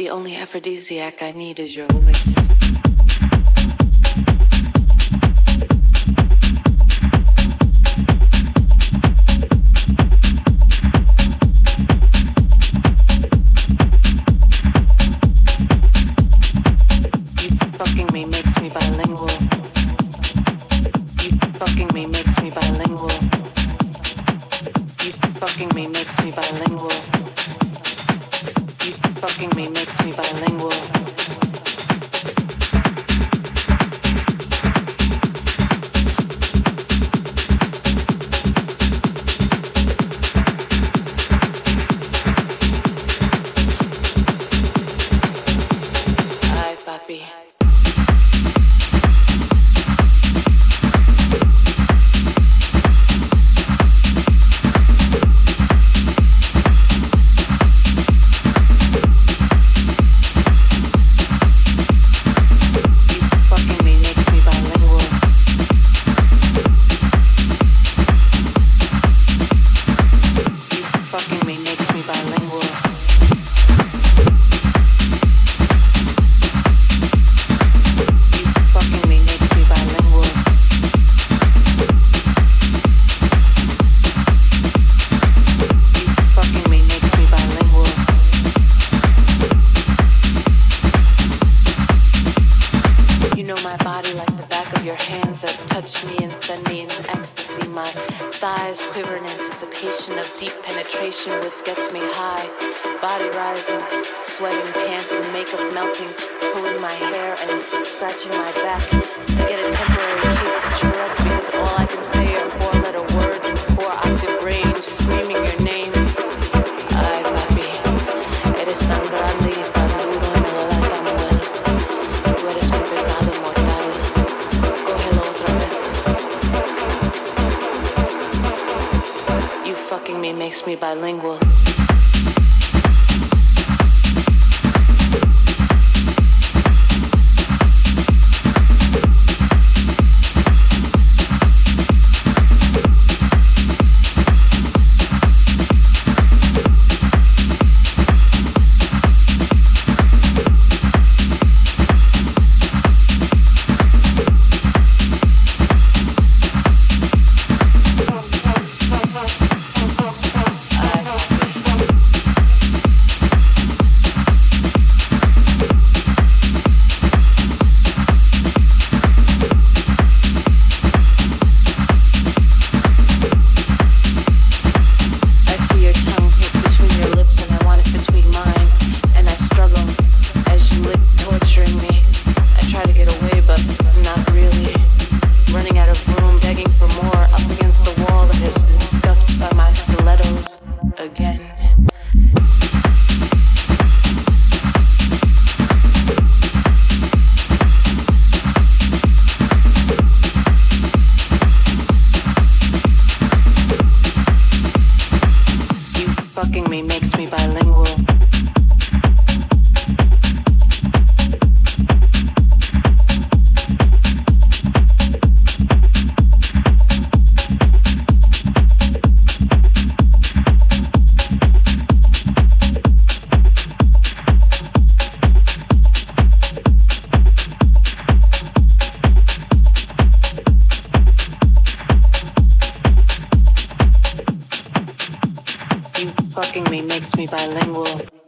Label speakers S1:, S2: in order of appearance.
S1: The only aphrodisiac I need is your voice. You fucking me makes me bilingual. You fucking me makes me bilingual. Fucking me makes me bilingual. Your hands that touch me and send me into ecstasy. My thighs quiver in anticipation of deep penetration, which gets me high. Body rising, sweating, pants and makeup melting, pulling my hair and scratching my back. I get a temporary fucking me makes me bilingual. Fucking me makes fucking me makes me bilingual.